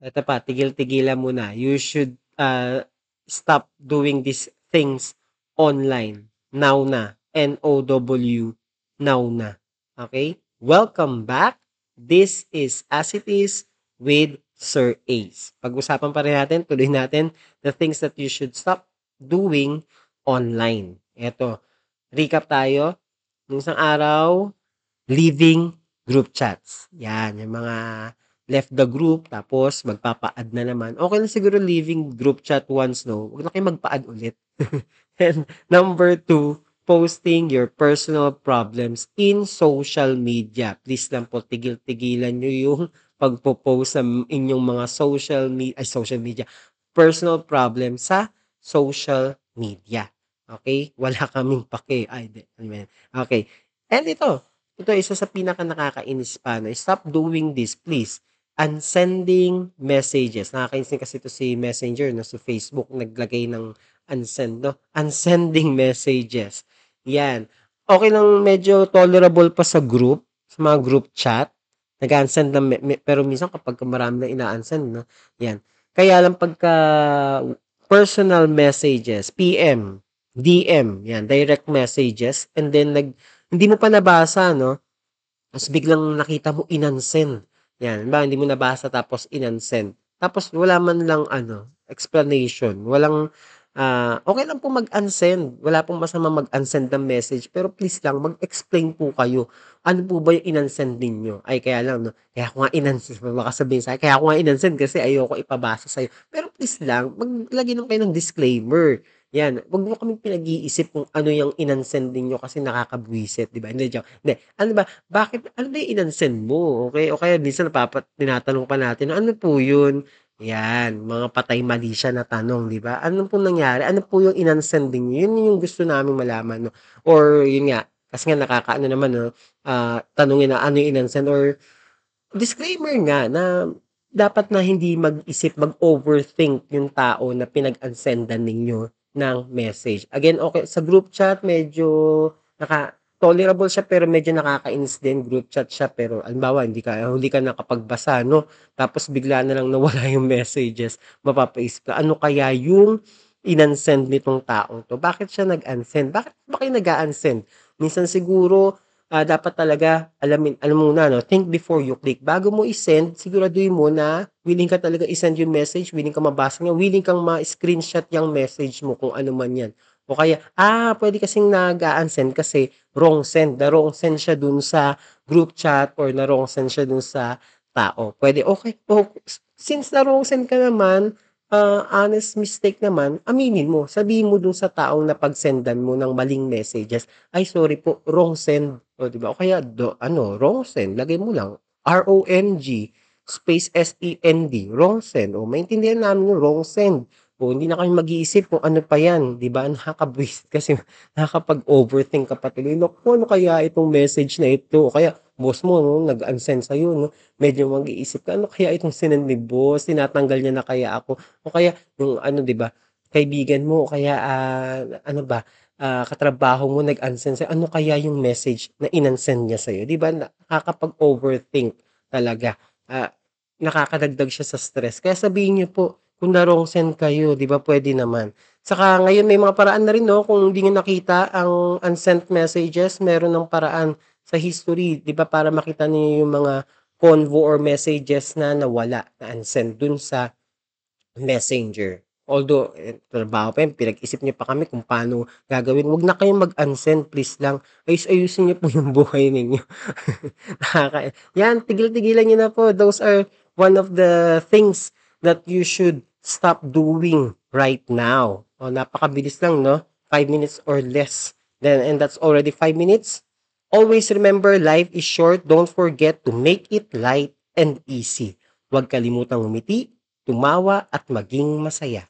Eto pa, tigil-tigilan mo na. You should, uh, stop doing these things online. Now na. N-O-W, now na. Okay? Welcome back. This is As It Is with Sir Ace. Pag-usapan pa rin natin, tuloy natin the things that you should stop doing online. Eto, recap tayo. Nung isang araw, leaving group chats. Yan, yung mga left the group, tapos magpapa-add na naman. Okay lang siguro leaving group chat once, no? Huwag na kayo magpa-add ulit. And number two, posting your personal problems in social media. Please lang po, tigil-tigilan nyo yung pagpo-post sa inyong mga social media, ay social media, personal problem sa social media. Okay? Wala kaming pake. Ay, di. Okay. And ito, ito isa sa pinaka nakakainis pa. No? Stop doing this, please unsending messages. Nakakainis kasi ito si Messenger no, sa Facebook naglagay ng unsend no. Unsending messages. Yan. Okay lang medyo tolerable pa sa group, sa mga group chat. Nag-unsend na pero minsan kapag marami na ina-unsend no. Yan. Kaya lang pagka personal messages, PM, DM, yan, direct messages and then nag hindi mo pa nabasa no. Tapos biglang nakita mo inansend yan, ba hindi mo nabasa tapos inansend. Tapos wala man lang ano, explanation, walang uh, okay lang po mag-unsend. Wala pong masama mag-unsend ng message, pero please lang mag-explain po kayo. Ano po ba yung inansend ninyo? Ay kaya lang no, kaya ako nga inansend, baka sabihin sa kaya ako nga inansend kasi ayoko ipabasa sa iyo. Pero please lang, maglagay lang kayo ng disclaimer. Yan, wag mo kaming pinag-iisip kung ano yung inansend ninyo kasi nakakabwisit, 'di ba? Hindi joke. Hindi. Ano ba? Bakit ano ba yung inansend mo? Okay? O kaya minsan napapat tinatanong pa natin, ano po 'yun? Yan, mga patay mali siya na tanong, 'di ba? Ano po nangyari? Ano po yung inansend niyo? Yun yung gusto naming malaman, no? Or yun nga, kasi nga nakakaano naman, no? Uh, tanungin na ano yung inansend or disclaimer nga na dapat na hindi mag-isip, mag-overthink yung tao na pinag-unsendan ninyo ng message. Again, okay, sa group chat, medyo naka, tolerable siya pero medyo nakakainis din. Group chat siya pero halimbawa hindi ka hindi ka nakapagbasa no? Tapos bigla na lang nawala yung messages mapapaisip ka ano kaya yung inansend nitong taong to? Bakit siya nag-unsend? Bakit ba kayo nag-unsend minsan siguro uh, dapat talaga alamin alam mo na no? Think before you click. Bago mo i-send siguraduhin mo na willing ka talaga i-send yung message willing ka mabasa niya willing kang ma-screenshot yung message mo kung ano man yan. O kaya ah pwede kasing nag-unsend kasi wrong send. Na wrong send siya dun sa group chat or na wrong send siya dun sa tao. Pwede okay. Oh, since na wrong send ka naman uh, honest mistake naman, aminin mo. Sabihin mo dun sa taong na pagsendan mo ng maling messages, ay sorry po, wrong send. O, di ba? O kaya, do, ano, wrong send. Lagay mo lang, R-O-N-G, space S-E-N-D, wrong send. O, maintindihan namin yung wrong send. O, hindi na kami mag-iisip kung ano pa yan. Di ba? Nakakabwisit kasi nakakapag-overthink ka pa tuloy. Naku, ano kaya itong message na ito? O kaya, boss mo, no, nag-unsend sa'yo, no, medyo mag-iisip ka, ano kaya itong sinend ni boss, tinatanggal niya na kaya ako, o kaya, yung ano, di ba, kaibigan mo, o kaya, uh, ano ba, uh, katrabaho mo nag-unsend sa'yo, ano kaya yung message na inansend niya sa'yo, di ba, nakakapag-overthink talaga, uh, nakakadagdag siya sa stress, kaya sabihin niyo po, kung na-wrong send kayo, di ba, pwede naman. Saka ngayon may mga paraan na rin, no, kung hindi nyo nakita ang unsent messages, meron ng paraan sa history, 'di ba, para makita niyo yung mga convo or messages na nawala, na unsend dun sa Messenger. Although, eh, trabaho pa yun, pinag-isip niyo pa kami kung paano gagawin. Huwag na kayong mag-unsend, please lang. Ayus-ayusin niyo po yung buhay ninyo. Nakaka yan, tigil-tigilan niyo na po. Those are one of the things that you should stop doing right now. O, napakabilis lang, no? Five minutes or less. Then, and that's already five minutes. Always remember, life is short. Don't forget to make it light and easy. Huwag kalimutang umiti, tumawa at maging masaya.